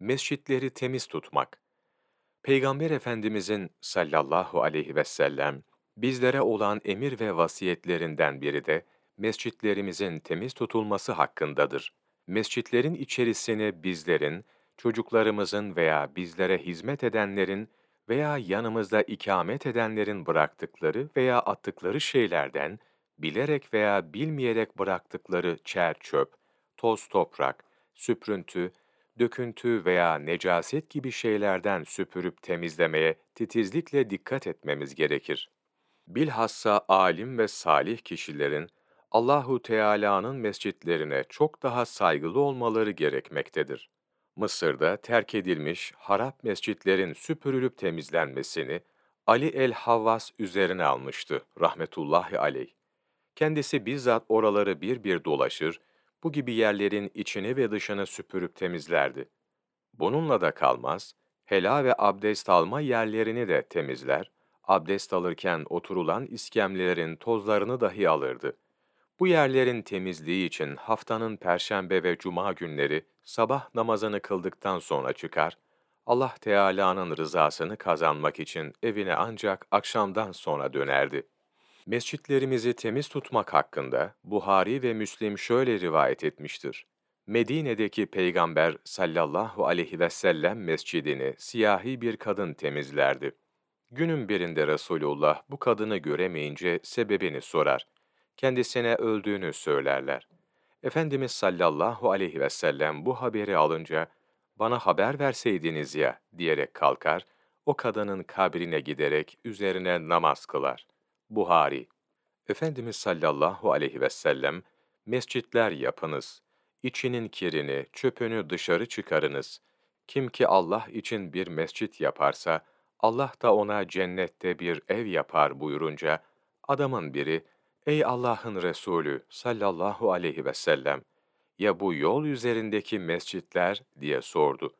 Mescitleri temiz tutmak. Peygamber Efendimizin sallallahu aleyhi ve sellem bizlere olan emir ve vasiyetlerinden biri de mescitlerimizin temiz tutulması hakkındadır. Mescitlerin içerisini bizlerin, çocuklarımızın veya bizlere hizmet edenlerin veya yanımızda ikamet edenlerin bıraktıkları veya attıkları şeylerden, bilerek veya bilmeyerek bıraktıkları çer çöp, toz toprak, süprüntü, döküntü veya necaset gibi şeylerden süpürüp temizlemeye titizlikle dikkat etmemiz gerekir. Bilhassa alim ve salih kişilerin Allahu Teala'nın mescitlerine çok daha saygılı olmaları gerekmektedir. Mısır'da terk edilmiş harap mescitlerin süpürülüp temizlenmesini Ali el-Havvas üzerine almıştı rahmetullahi aleyh. Kendisi bizzat oraları bir bir dolaşır, bu gibi yerlerin içini ve dışını süpürüp temizlerdi. Bununla da kalmaz, hela ve abdest alma yerlerini de temizler, abdest alırken oturulan iskemlelerin tozlarını dahi alırdı. Bu yerlerin temizliği için haftanın perşembe ve cuma günleri sabah namazını kıldıktan sonra çıkar, Allah Teala'nın rızasını kazanmak için evine ancak akşamdan sonra dönerdi. Mescitlerimizi temiz tutmak hakkında Buhari ve Müslim şöyle rivayet etmiştir. Medine'deki Peygamber sallallahu aleyhi ve sellem mescidini siyahi bir kadın temizlerdi. Günün birinde Resulullah bu kadını göremeyince sebebini sorar. Kendisine öldüğünü söylerler. Efendimiz sallallahu aleyhi ve sellem bu haberi alınca, bana haber verseydiniz ya diyerek kalkar, o kadının kabrine giderek üzerine namaz kılar. Buhari Efendimiz sallallahu aleyhi ve sellem, mescitler yapınız, içinin kirini, çöpünü dışarı çıkarınız. Kim ki Allah için bir mescit yaparsa, Allah da ona cennette bir ev yapar buyurunca, adamın biri, Ey Allah'ın Resulü sallallahu aleyhi ve sellem, ya bu yol üzerindeki mescitler diye sordu.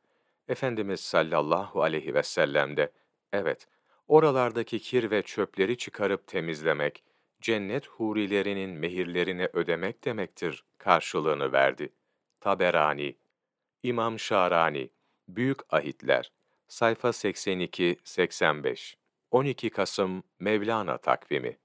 Efendimiz sallallahu aleyhi ve sellem de, evet, oralardaki kir ve çöpleri çıkarıp temizlemek, cennet hurilerinin mehirlerini ödemek demektir karşılığını verdi. Taberani, İmam Şarani, Büyük Ahitler, sayfa 82-85, 12 Kasım Mevlana takvimi